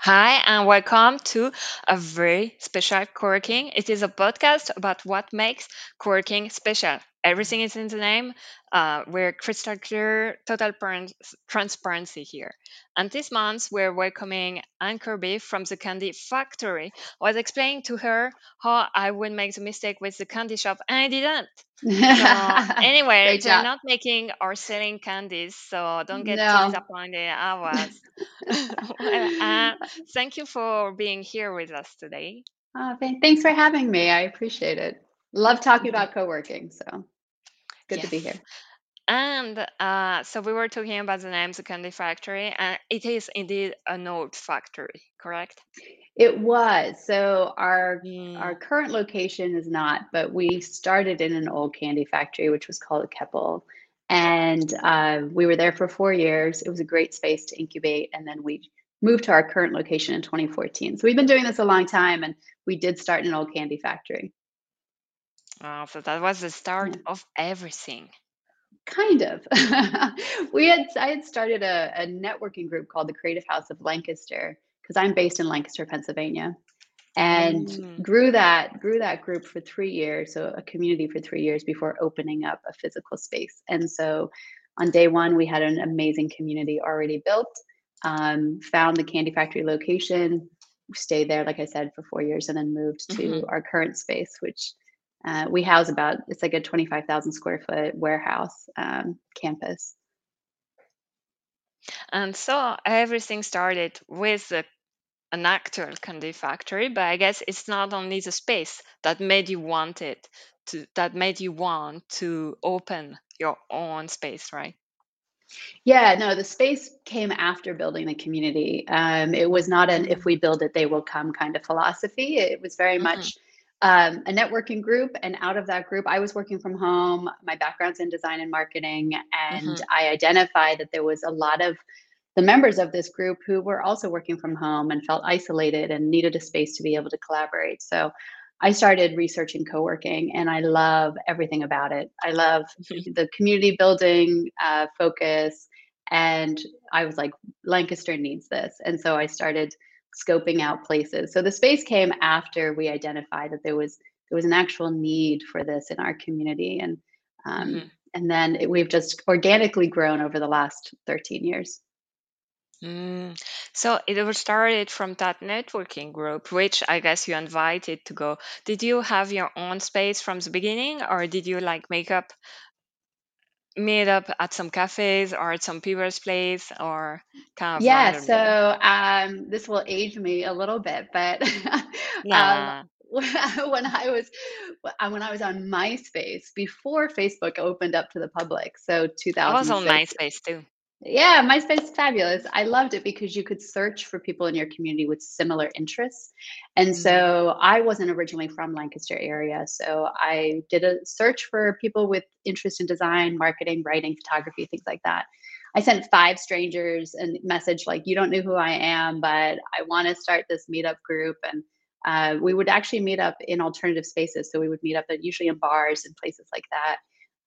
Hi, and welcome to a very special co-working. It is a podcast about what makes co-working special. Everything is in the name. Uh, we're crystal clear, total transparency here. And this month, we're welcoming Anne Kirby from the Candy Factory. I was explaining to her how I would make the mistake with the candy shop, and I didn't. So anyway, they're not making or selling candies, so don't get No. disappointed. I was. well, uh, thank you for being here with us today. Oh, thank, thanks for having me. I appreciate it. Love talking about co-working, so good to be here. And uh, so we were talking about the name, the Candy Factory, and it is indeed an old factory, correct? It was. So our our Mm, current location is not, but we started in an old candy factory, which was called a Keppel. And uh, we were there for four years. It was a great space to incubate. And then we moved to our current location in 2014. So we've been doing this a long time, and we did start in an old candy factory. Uh, so that was the Yeah. start of everything. Kind of. we had I had started a, a networking group called the Creative House of Lancaster because I'm based in Lancaster, Pennsylvania, and Mm, grew that grew that group for three years, so a community for three years before opening up a physical space. And so on day one, we had an amazing community already built. Um, found the Candy Factory location, stayed there, like I said, for four years, and then moved to mhm. our current space, which uh, we house about it's like a 25,000 square foot warehouse um, campus. And so everything started with the, an actual candy factory, but I guess it's not only the space that made you want it to that made you want to open your own space, right? Yeah, no, the space came after building the community. Um, it was not an if we build it, they will come kind of philosophy. It was very mhm, much um, a networking group. And out of that group, I was working from home. My background's in design and marketing. And mhm, I identified that there was a lot of the members of this group who were also working from home and felt isolated and needed a space to be able to collaborate. So I started researching co-working and I love everything about it. I love the community building uh, focus and I was like, Lancaster needs this. And so I started scoping out places. So the space came after we identified that there was there was an actual need for this in our community. And um, mhm. and then it, we've just organically grown over the last 13 years. Mm. So it was started from that networking group, which I guess you invited to go. Did you have your own space from the beginning, or did you like make up, meet up at some cafes or at some people's place, or kind of Yeah, so um, this will age me a little bit, but um, when I was uh, when I was on MySpace before Facebook opened up to the public, so 2000. I was on MySpace too. Yeah, MySpace is fabulous. I loved it because you could search for people in your community with similar interests. And Mm, so I wasn't originally from Lancaster area, so I did a search for people with interest in design, marketing, writing, photography, things like that. I sent five strangers a message like, "You don't know who I am, but I want to start this meetup group." And uh, we would actually meet up in alternative spaces. So we would meet up at usually in bars and places like that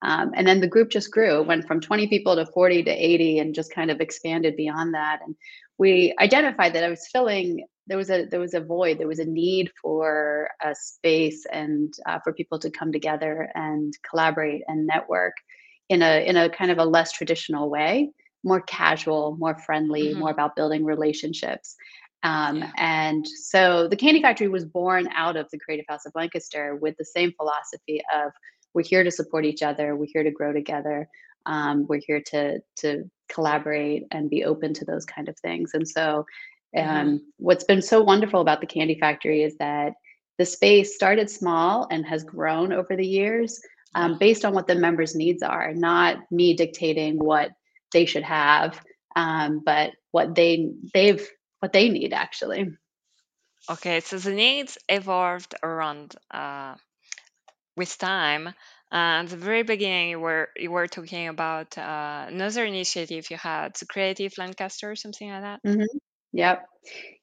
um, and then the group just grew, went from 20 people to 40 to 80 and just kind of expanded beyond that. And we identified that I was filling there was a there was a void, there was a need for a space and uh, for people to come together and collaborate and network in a in a kind of a less traditional way, more casual, more friendly, more mhm, about building relationships. Um, Yeah. and so the Candy Factory was born out of the Creative House of Lancaster with the same philosophy of we're here to support each other we're here to grow together um, we're here to to collaborate and be open to those kind of things. And so um, what's been so wonderful about the candy factory is that the space started small and has grown over the years um, based on what the members needs are not me dictating what they should have um, but what they they've what they need actually. Okay, so the needs evolved around uh, with time. And the very beginning, you were you were talking about uh, another initiative you had, Creative Lancaster, or something like that. hmm Yep.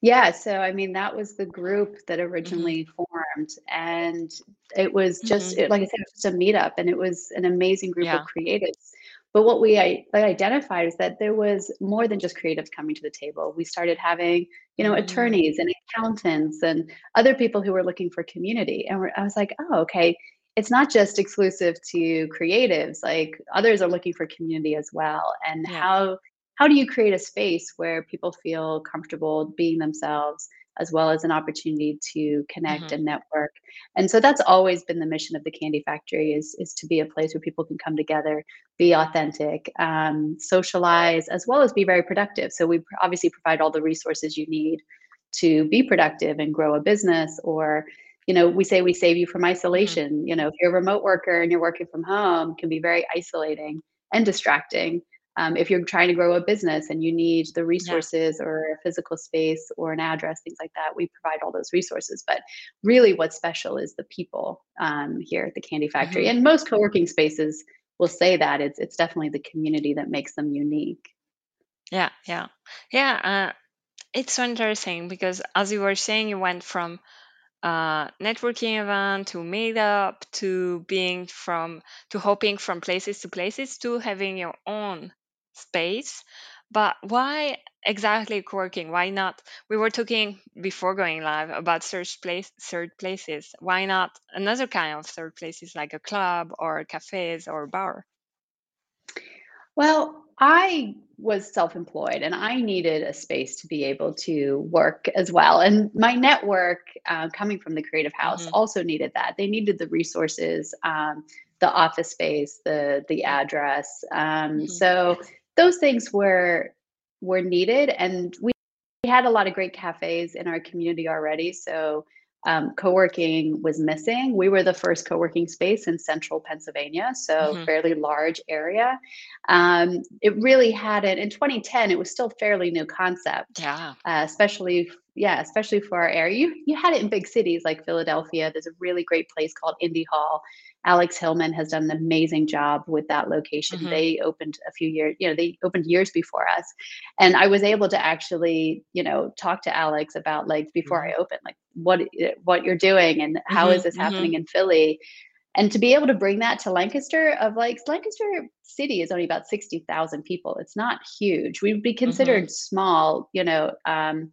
Yeah, so I mean, that was the group that hmm originally formed, and it was just hmm it, like I said, it was just a meetup, and it was an amazing group of creatives But what we I, identified is that there was more than just creatives coming to the table. We started having, you know, Mm, attorneys and accountants and other people who were looking for community. And we're, I was like, oh, okay, it's not just exclusive to creatives. Like others are looking for community as well. And yeah. how how do you create a space where people feel comfortable being themselves as well as an opportunity to connect hmm and network and so that's always been the mission of the candy factory is is to be a place where people can come together be authentic um, socialize as well as be very productive so we obviously provide all the resources you need to be productive and grow a business or you know we say we save you from hmm isolation you know if you're a remote worker and you're working from home it can be very isolating and distracting um, if you're trying to grow a business and you need the Yeah. resources or a physical space or an address things like that we provide all those resources but really what's special is the people um, here at the candy factory hmm and most co-working spaces will say that it's it's definitely the community that makes them unique Yeah. Yeah. Yeah. Uh, it's so interesting because as you were saying, you went from uh, networking event to meetup to being from to hopping from places to places to having your own space. But why exactly co-working? Why not? We were talking before going live about third place third places. Why not another kind of third places like a club or cafes or bar Well, I was self-employed and I needed a space to be able to work as well. And my network, uh, coming from the creative house, hmm also needed that. They needed the resources, um, the office space, the the address. Um, hmm so those things were were needed, and we we had a lot of great cafes in our community already. So um, co-working was missing. We were the first co-working space in central Pennsylvania, so hmm fairly large area. Um, it really hadn't in 2010. It was still fairly new concept, yeah uh, especially yeah, especially for our area. You you had it in big cities like Philadelphia. There's a really great place called Indy Hall. Alex Hillman has done an amazing job with that location. hmm They opened a few years, you know, they opened years before us and I was able to actually, you know, talk to Alex about like before hmm I opened, like what what you're doing and how hmm is this hmm happening in Philly, and to be able to bring that to Lancaster of like Lancaster City is only about sixty thousand people. It's not huge. We'd be hmm considered small, you know. Um,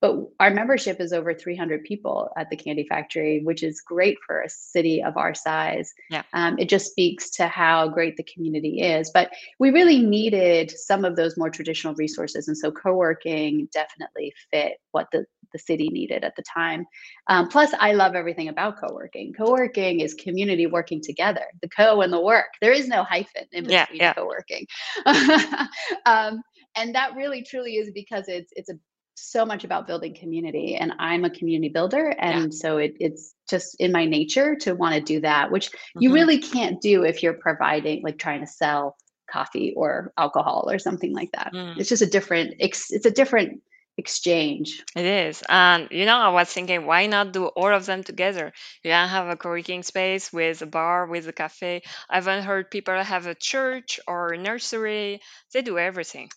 but our membership is over 300 people at the Candy Factory, which is great for a city of our size. yeah Um, it just speaks to how great the community is. But we really needed some of those more traditional resources. And so co working definitely fit what the, the city needed at the time. Um, plus, I love everything about co working. Co working is community working together, the co and the work. There is no hyphen in yeah between yeah co working. um, and that really truly is because it's it's a so much about building community and i'm a community builder yeah and so it, it's just in my nature to want to do that which you hmm really can't do if you're providing like trying to sell coffee or alcohol or something like that mm. it's just a different ex- it's a different exchange It is. And you know, I was thinking, why not do all of them together? You can have a co-working space with a bar, with a cafe. I've even heard people have a church or a nursery. They do everything.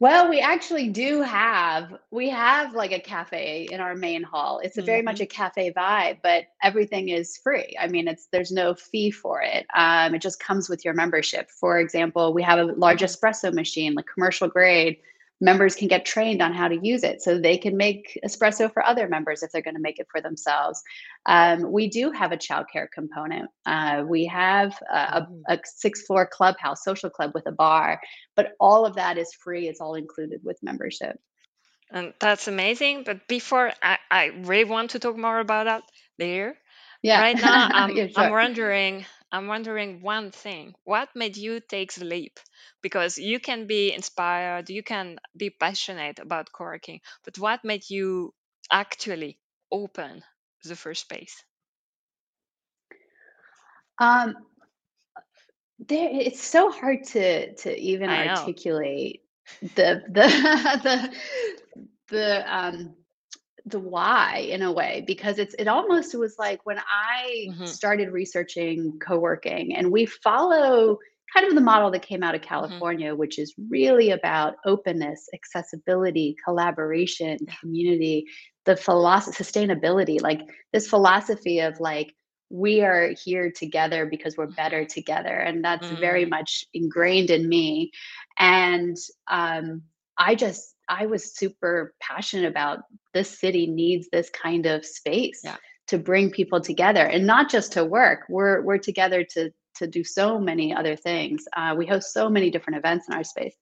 Well, we actually do have we have like a cafe in our main hall. It's a very much hmm a cafe vibe, but everything is free. I mean, it's there's no fee for it. Um, it just comes with your membership. For example, we have a large espresso machine, like commercial grade. Members can get trained on how to use it so they can make espresso for other members if they're going to make it for themselves. Um, we do have a childcare component. Uh, we have a, a, a six floor clubhouse, social club with a bar but all of that is free. It's all included with membership. And that's amazing. But before I, I really want to talk more about that later. Yeah. Right now, I'm yeah, I'm wondering I'm wondering one thing. What made you take the leap? Because you can be inspired, you can be passionate about co-working, but what made you actually open the first space? Um, there, it's so hard to to even I know. articulate the the the the um the why in a way because it's it almost was like when I hmm started researching co-working and we follow kind of the model that came out of hmm California which is really about openness, accessibility, collaboration, community, the philosophy sustainability like this philosophy of like we are here together because we're better together and that's very Mm, much ingrained in me and um, i just i was super passionate about this city needs this kind of space yeah. to bring people together and not just to work we're we're together to to do so many other things. Uh, we host so many different events in our space.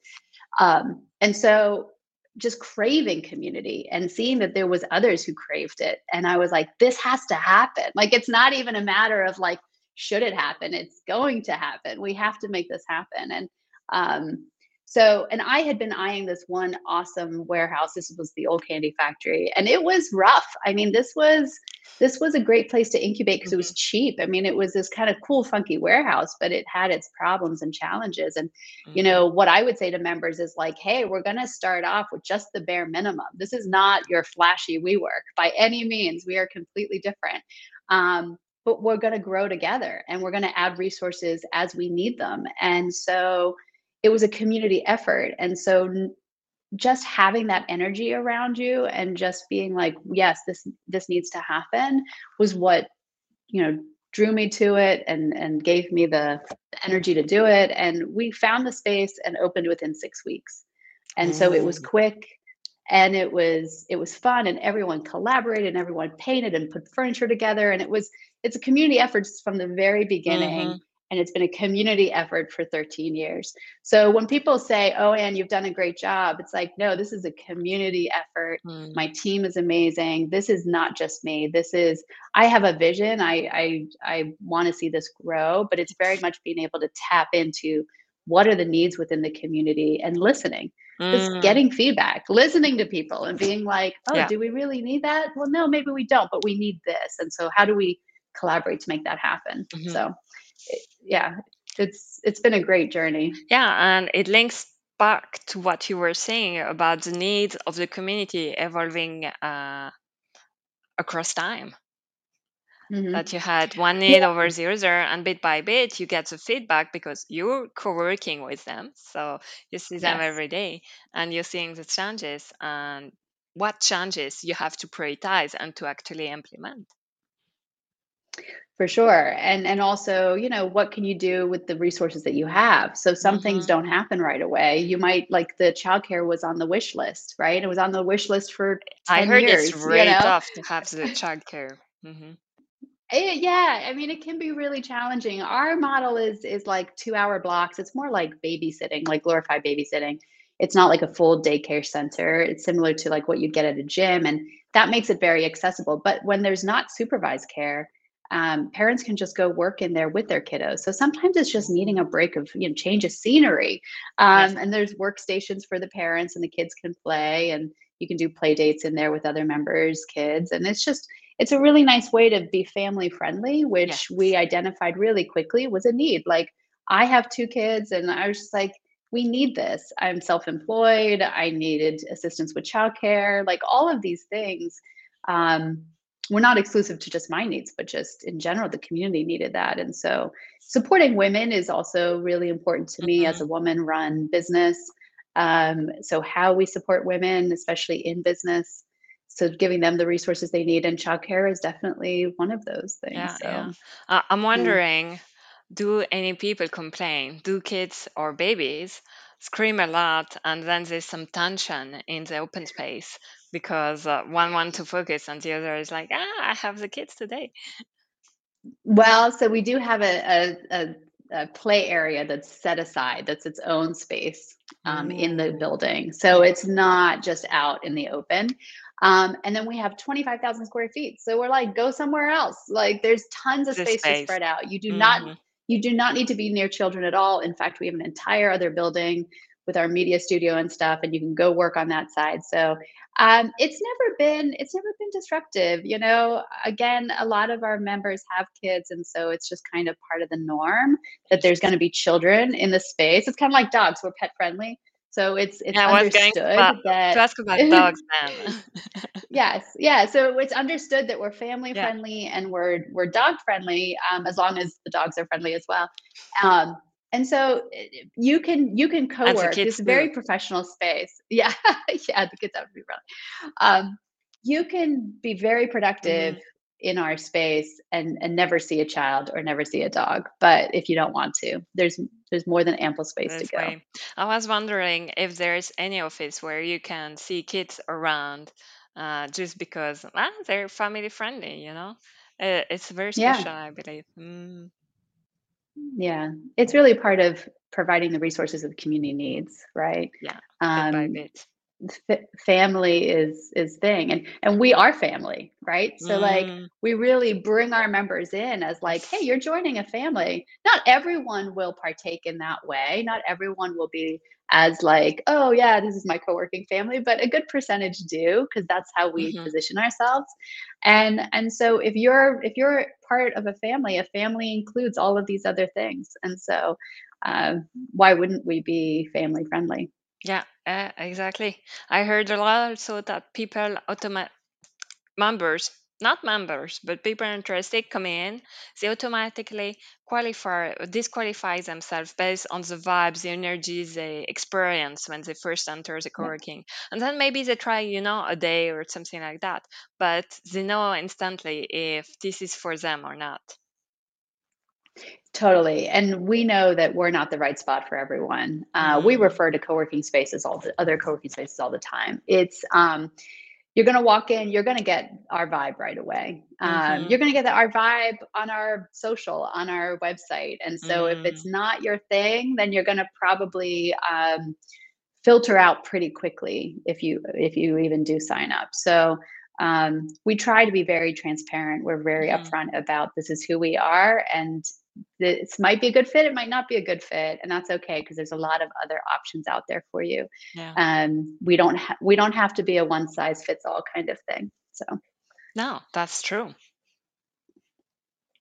Um, and so just craving community and seeing that there was others who craved it and i was like this has to happen. Like it's not even a matter of like should it happen? It's going to happen. We have to make this happen. And um so and i had been eyeing this one awesome warehouse. This was the old candy factory and it was rough. I mean this was this was a great place to incubate because it was cheap. I mean it was this kind of cool funky warehouse but it had its problems and challenges. And you hmm know what i would say to members is like hey we're going to start off with just the bare minimum. This is not your flashy we work by any means we are completely different. Um, but we're going to grow together and we're going to add resources as we need them. And so it was a community effort. And so just having that energy around you and just being like yes this this needs to happen was what you know drew me to it and and gave me the, energy to do it. And we found the space and opened within 6 weeks. And so it was quick and it was it was fun and everyone collaborated and everyone painted and put furniture together. And it was it's a community effort from the very beginning. Hmm and it's been a community effort for 13 years. So when people say oh anne you've done a great job it's like no this is a community effort. Mm my team is amazing. This is not just me. This is i have a vision. I i, I want to see this grow but it's very much being able to tap into what are the needs within the community and listening. Just mm getting feedback, listening to people and being like, "Oh, Yeah. do we really need that? Well, no, maybe we don't, but we need this." And so how do we collaborate to make that happen? hmm So, it, yeah, it's it's been a great journey. Yeah, and it links back to what you were saying about the needs of the community evolving uh, across time. hmm That you had one need Yeah, over the other, and bit by bit, you get the feedback because you're co-working with them. So you see them yes, every day, and you're seeing the changes and what changes you have to prioritize and to actually implement. For sure. And and also, you know, what can you do with the resources that you have? So some things hmm don't happen right away. You might like the childcare was on the wish list, right? It was on the wish list for I 10 heard it's years, you really know? tough to have the childcare. hmm Eh, yeah, I mean, it can be really challenging. Our model is is like two-hour blocks. It's more like babysitting, like glorified babysitting. It's not like a full daycare center. It's similar to like what you'd get at a gym, and that makes it very accessible. But when there's not supervised care, um, parents can just go work in there with their kiddos. So sometimes it's just needing a break of, you know, change of scenery. Yes. Um, and there's workstations for the parents, and the kids can play, and you can do play dates in there with other members' kids, and it's just it's a really nice way to be family friendly, Yes. which we identified really quickly was a need. Like, I have two kids, and I was just like, we need this. I'm self employed. I needed assistance with childcare, like all of these things. Um, were not exclusive to just my needs, but just in general, the community needed that. And so, supporting women is also really important to me as hmm a woman run business. Um, so, how we support women, especially in business, so giving them the resources they need and childcare is definitely one of those things. Yeah, So, yeah. Uh, I'm yeah. wondering, do any people complain? Do kids or babies scream a lot and then there's some tension in the open space because uh, one wants to focus and the other is like, ah, I have the kids today. Well, so we do have a a a a play area that's set aside, that's its own space, um, in the building. So it's not just out in the open. Um, and then we have 25,000 square feet. So we're like, go somewhere else. Like there's tons of the space to spread out. You do not hmm you do not need to be near children at all. In fact, we have an entire other building with our media studio and stuff, and you can go work on that side. So um, it's never been it's never been disruptive. You know, again, a lot of our members have kids, and so it's just kind of part of the norm that there's going to be children in the space. It's kind of like dogs. We're pet friendly, so it's it's Yeah, I was going to, understood that. ask about dogs then. Yes, yeah. So it's understood that we're family yeah, friendly and we're we're dog friendly, um, as long as the dogs are friendly as well. Um, and so eh, eh, you can you can co-work. a very professional space. Yeah, yeah. The kids have to be friendly. Um, you can be very productive hmm in our space and and never see a child or never see a dog but if you don't want to there's there's more than ample space to go way. I was wondering if there's any office where you can see kids around uh, just because ah, they're family friendly, you know? Uh, it's very yeah special, I believe. Mm, yeah it's really part of providing the resources of community needs right yeah, um. F- family is is thing and and we are family right? So like Mm, we really bring our members in as like hey you're joining a family. Not everyone will partake in that way. Not everyone will be as like oh yeah this is my co-working family but a good percentage do because that's how we mhm. position ourselves. And and so if you're if you're part of a family a family includes all of these other things and so um, why wouldn't we be family friendly? Yeah, uh, exactly. I heard a lot also that people automatic members, not members, but people interested come in, they automatically qualify or disqualify themselves based on the vibes, the energies they experience when they first enter the yeah co-working. And then maybe they try, you know, a day or something like that, but they know instantly if this is for them or not. Totally. And we know that we're not the right spot for everyone. Uh, we Mm, refer to co-working spaces all the other co-working spaces all the time. It's um, you're going to walk in, you're going to get our vibe right away. Um, mm-hmm, you're going to get the, our vibe on our social, on our website. And so if mm, it's not your thing, then you're going to probably um, filter out pretty quickly if you if you even do sign up. So um, we try to be very transparent. We're very mm-hmm, upfront about this is who we are, and this might be a good fit. It might not be a good fit, and that's okay because there's a lot of other options out there for you. yeah. Um, we don't ha- we don't have to be a one size fits all kind of thing. So No, that's true.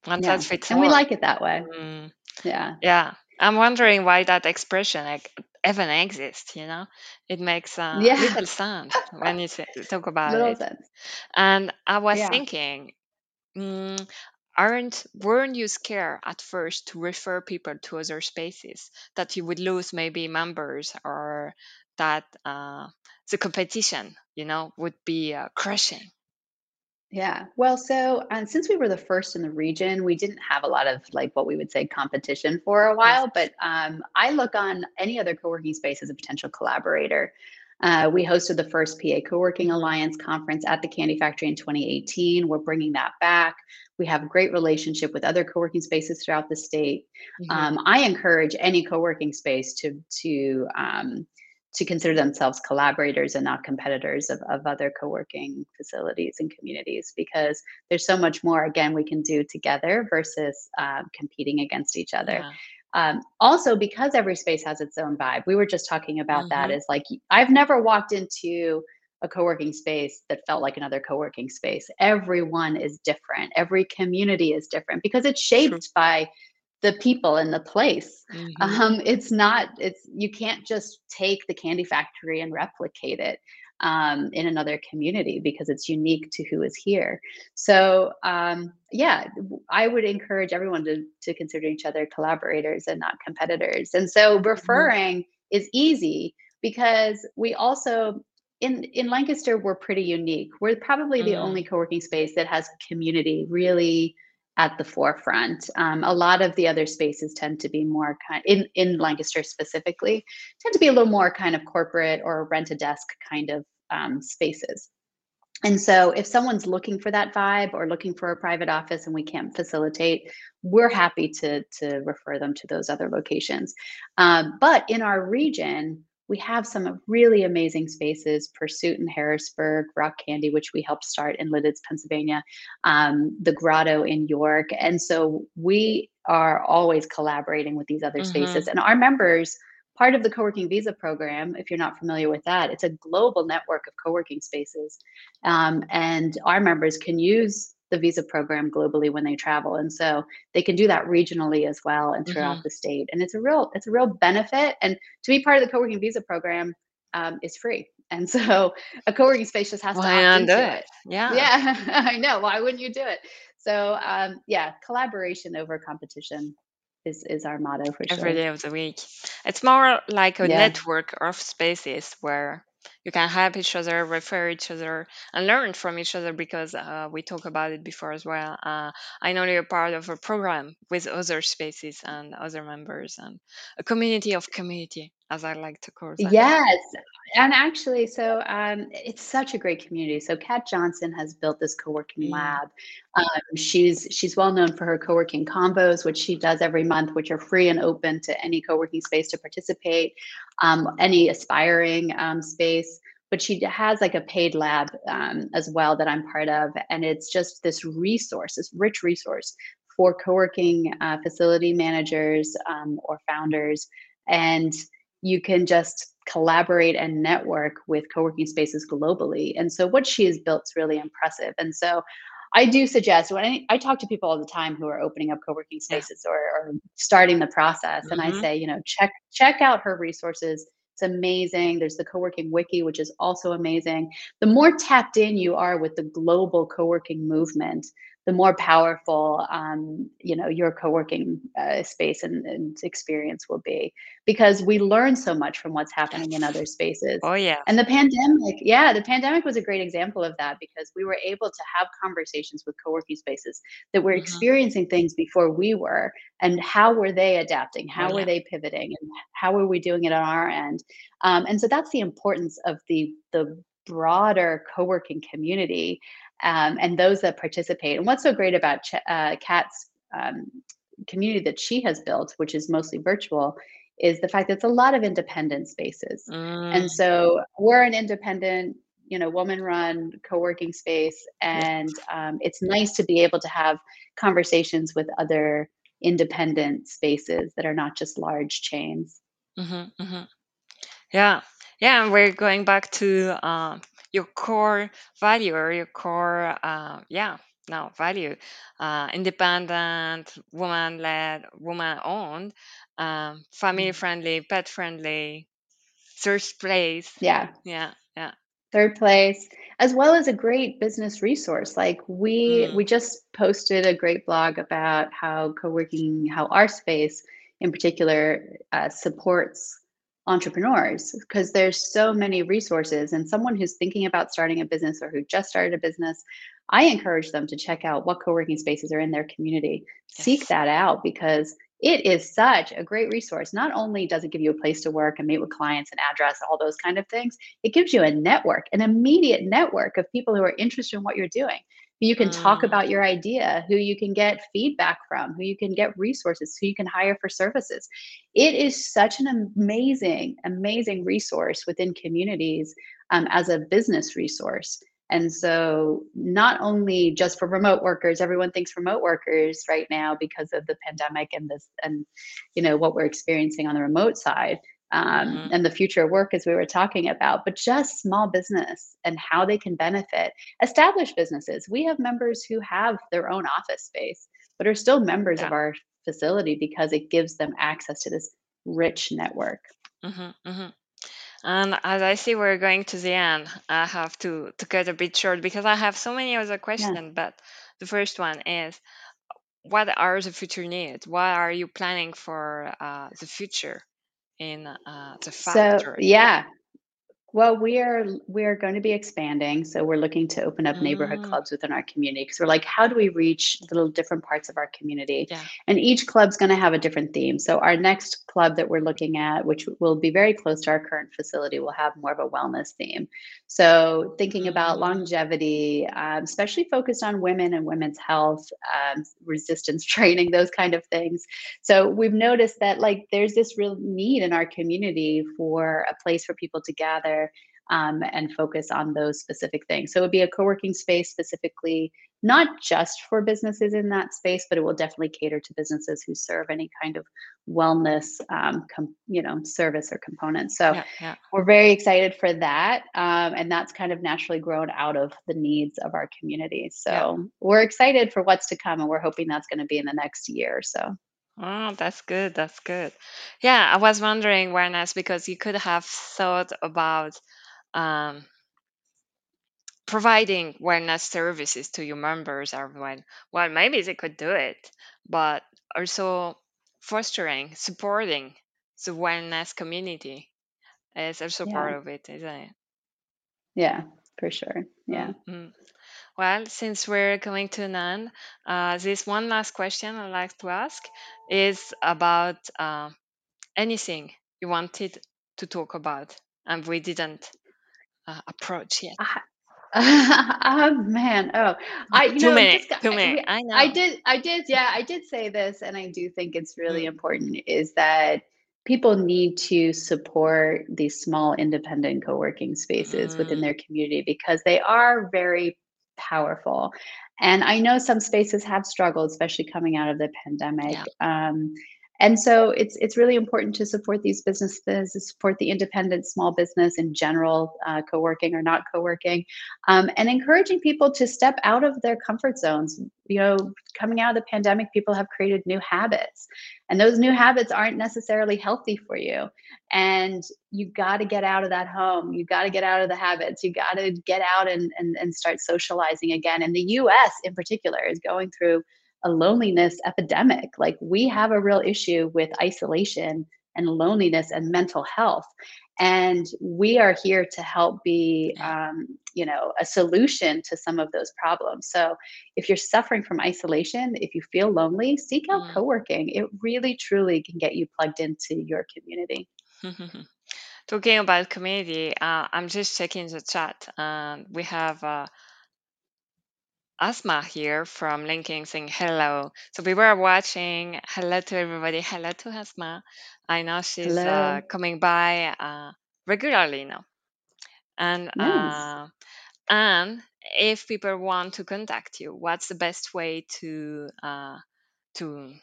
One yeah, size fits and we like it that way. Mm. Yeah, Yeah, I'm wondering why that expression like even exist you know? It makes uh, yeah, little sense when you talk about little it. sense. And I was Yeah. thinking, mm, aren't weren't you scared at first to refer people to other spaces that you would lose maybe members or that uh, the competition, you know, would be uh, crushing? Yeah. Well, so and since we were the first in the region, we didn't have a lot of like what we would say competition for a while. But um, I look on any other co-working space as a potential collaborator. Uh, we hosted the first PA Co-working Alliance conference at the Candy Factory in 2018. We're bringing that back. We have a great relationship with other co-working spaces throughout the state. hmm Um, I encourage any co-working space to to um, to consider themselves collaborators and not competitors of, of other co-working facilities and communities because there's so much more again we can do together versus uh, competing against each other Yeah. um, also because every space has its own vibe we were just talking about that hmm is like i've never walked into a co-working space that felt like another co-working space everyone is different every community is different because it's True. shaped by the people in the place. Hmm um, it's not it's you can't just take the candy factory and replicate it um, in another community because it's unique to who is here. So um, yeah I would encourage everyone to, to consider each other collaborators and not competitors. And so hmm referring is easy because we also in in lancaster we're pretty unique. We're probably the only mm co-working space that has community really at the forefront. Um, a lot of the other spaces tend to be more kind in in Lancaster specifically tend to be a little more kind of corporate or rent a desk kind of um, spaces. And so, if someone's looking for that vibe or looking for a private office and we can't facilitate, we're happy to to refer them to those other locations. Um, but in our region, we have some really amazing spaces: Pursuit in Harrisburg, Rock Candy, which we helped start in Lititz, Pennsylvania, um, the Grotto in York, and so we are always collaborating with these other hmm spaces. And our members part of the co-working visa program if you're not familiar with that it's a global network of co-working spaces. Um, and our members can use the visa program globally when they travel and so they can do that regionally as well and throughout hmm the state and it's a real it's a real benefit and to be part of the co-working visa program um, is free and so a co-working space just has to Why opt not do into it? it Yeah. yeah i know why wouldn't you do it so um, yeah collaboration over competition is is our motto for every sure day of the week. It's more like a yeah network of spaces where you can help each other, refer each other, and learn from each other because uh, we talked about it before as well. Uh, I know you're part of a program with other spaces and other members and a community of community, as I like to call that. Yes, and actually, so um, it's such a great community. So Cat Johnson has built this co-working Mm, lab. Um, she's she's well known for her co-working convos, which she does every month, which are free and open to any co-working space to participate, um, any aspiring um, space. But she has like a paid lab um, as well that I'm part of, and it's just this resource, this rich resource for co-working uh, facility managers um, or founders and you can just collaborate and network with co-working spaces globally. And so what she has built is really impressive. And so I do suggest when I, I talk to people all the time who are opening up co-working yeah. spaces or, or starting the process, and I hmm say, you know, check check out her resources. It's amazing. There's the co-working wiki, which is also amazing. The more tapped in you are with the global co-working movement, the more powerful um, you know your co-working uh, space and, and experience will be because we learn so much from what's happening in other spaces. Oh, yeah. And the pandemic, yeah, the pandemic was a great example of that because we were able to have conversations with co-working spaces that were hmm experiencing things before we were and how were they adapting? Oh, how were they pivoting? And how were we doing it on our end? Um, and so that's the importance of the the broader co-working community um, and those that participate. And what's so great about Ch- uh, Cat's um, community that she has built, which is mostly virtual, is the fact that it's a lot of independent spaces. And Mm, so we're an independent, you know, woman-run co-working space, and um, it's nice to be able to have conversations with other independent spaces that are not just large chains. hmm hmm Yeah, yeah, and we're going back to um, your core value or your core, uh, yeah, no, value, uh, independent, woman-led, woman-owned, um, Mm. family-friendly, pet-friendly, third place. Yeah. Yeah, yeah. Third place, as well as a great business resource. Like we Mm, we just posted a great blog about how co-working, how our space in particular uh, supports entrepreneurs because there's so many resources. And someone who's thinking about starting a business or who just started a business, I encourage them to check out what co-working spaces are in their community. Seek that out because it is such a great resource. Not only does it give you a place to work and meet with clients and address all those kind of things, it gives you a network, an immediate network of people who are interested in what you're doing. Who you can talk Mm, about your idea, who you can get feedback from, who you can get resources, who you can hire for services. It is such an amazing, amazing resource within communities um, as a business resource. And so, not only just for remote workers, everyone thinks remote workers right now because of the pandemic and this, and you know what we're experiencing on the remote side um, mhm. and the future of work as we were talking about, but just small business and how they can benefit established businesses. We have members who have their own office space, but are still members of our facility because it gives them access to this rich network. hmm hmm And as I see we're going to the end, I have to to cut a bit short because I have so many other Yeah. questions. But the first one is, what are the future needs? What are you planning for uh, the future in uh, the So, yeah, Well, we are we are going to be expanding, so we're looking to open up neighborhood Mm, clubs within our community because we're like, how do we reach little different parts of our community? yeah. And each club's going to have a different theme. So our next club that we're looking at, which will be very close to our current facility, will have more of a wellness theme. So thinking about Mm, longevity, um, especially focused on women and women's health, um, resistance training, those kind of things. So we've noticed that like there's this real need in our community for a place for people to gather um, and focus on those specific things. So it would be a co-working space specifically, not just for businesses in that space, but it will definitely cater to businesses who serve any kind of wellness, um, com- you know, service or component. So yeah, yeah, we're very excited for that, um, and that's kind of naturally grown out of the needs of our community. yeah. So we're excited for what's to come, and we're hoping that's going to be in the next year or so. Oh, that's good. That's good. Yeah, I was wondering, Warnes, because you could have thought about um, providing wellness services to your members or when well maybe they could do it but also fostering supporting the wellness community is also Yeah. part of it isn't it Yeah, for sure. Yeah. Mm-hmm. Well, since we're coming to an end, uh, this one last question I'd like to ask is about uh, anything you wanted to talk about and we didn't uh, approach yet. oh man oh i you too know many just, too many i know i did i did yeah i did say this and i do think it's really Mm. important is that people need to support these small independent co-working spaces within Mm. their community because they are very powerful and i know some spaces have struggled especially coming out of the pandemic Yeah. um, and so it's it's really important to support these businesses, support the independent small business in general, uh, co-working or not co-working, um, and encouraging people to step out of their comfort zones. You know, coming out of the pandemic, people have created new habits, and those new habits aren't necessarily healthy for you. And you got to get out of that home. You got to get out of the habits. You got to get out and, and and start socializing again. And the U.S. in particular is going through a loneliness epidemic. Like we have a real issue with isolation and loneliness and mental health. And we are here to help be, um, you know, a solution to some of those problems. So if you're suffering from isolation, if you feel lonely, seek out Mm. co-working. It really, truly can get you plugged into your community. Talking about community, uh, I'm just checking the chat, and we have uh, Asma here from LinkedIn saying hello. So we were watching. Hello to everybody. Hello to Asma. I know she's uh, Hello. coming by uh, regularly now. And Nice. uh, and if people want to contact you, what's the best way to uh, to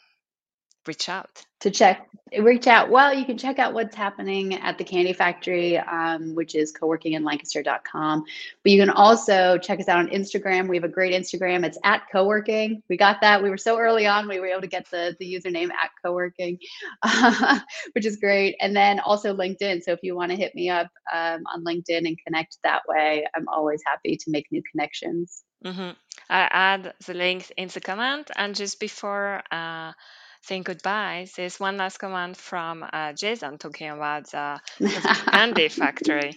reach out? to check reach out. Well you can check out what's happening at the candy factory um, which is coworkinginlancaster.com but you can also check us out on instagram. We have a great instagram. It's at coworking. We got that. We were so early on we were able to get the, the username at coworking which is great. And then also linkedin. So if you want to hit me up um, on linkedin and connect that way i'm always happy to make new connections. Hmm I add the link in the comment. And just before uh, saying goodbye, there's one last comment from uh, Jason talking about the, candy factory.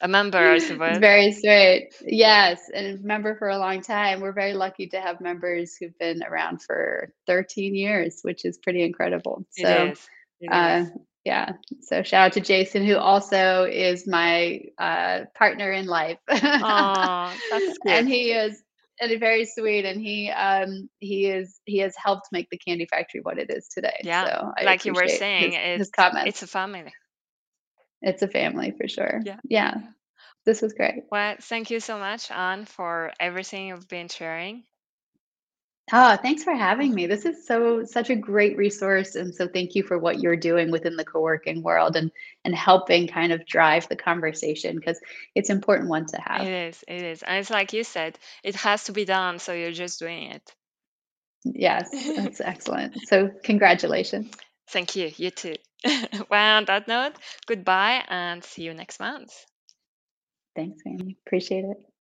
A member, I suppose. very sweet. Yes, and member for a long time. We're very lucky to have members who've been around for 13 years, which is pretty incredible. It So, is. It uh, is. yeah. So shout out to Jason, who also is my uh, partner in life, Oh, that's and he is and very sweet. And he um he is he has helped make the Candy Factory what it is today. Yeah, So I like you were saying, his it's his comments. it's a family. It's a family for sure. Yeah. Yeah, this was great. Well, thank you so much, Anne, for everything you've been sharing. Oh, thanks for having me. This is so such a great resource, and so thank you for what you're doing within the co-working world and and helping kind of drive the conversation because it's important one to have. It is, it is, And it's like you said, it has to be done, so you're just doing it. Yes, that's excellent. So congratulations. Thank you. You too. well, on that note, goodbye and see you next month. Thanks, Fanny. Appreciate it.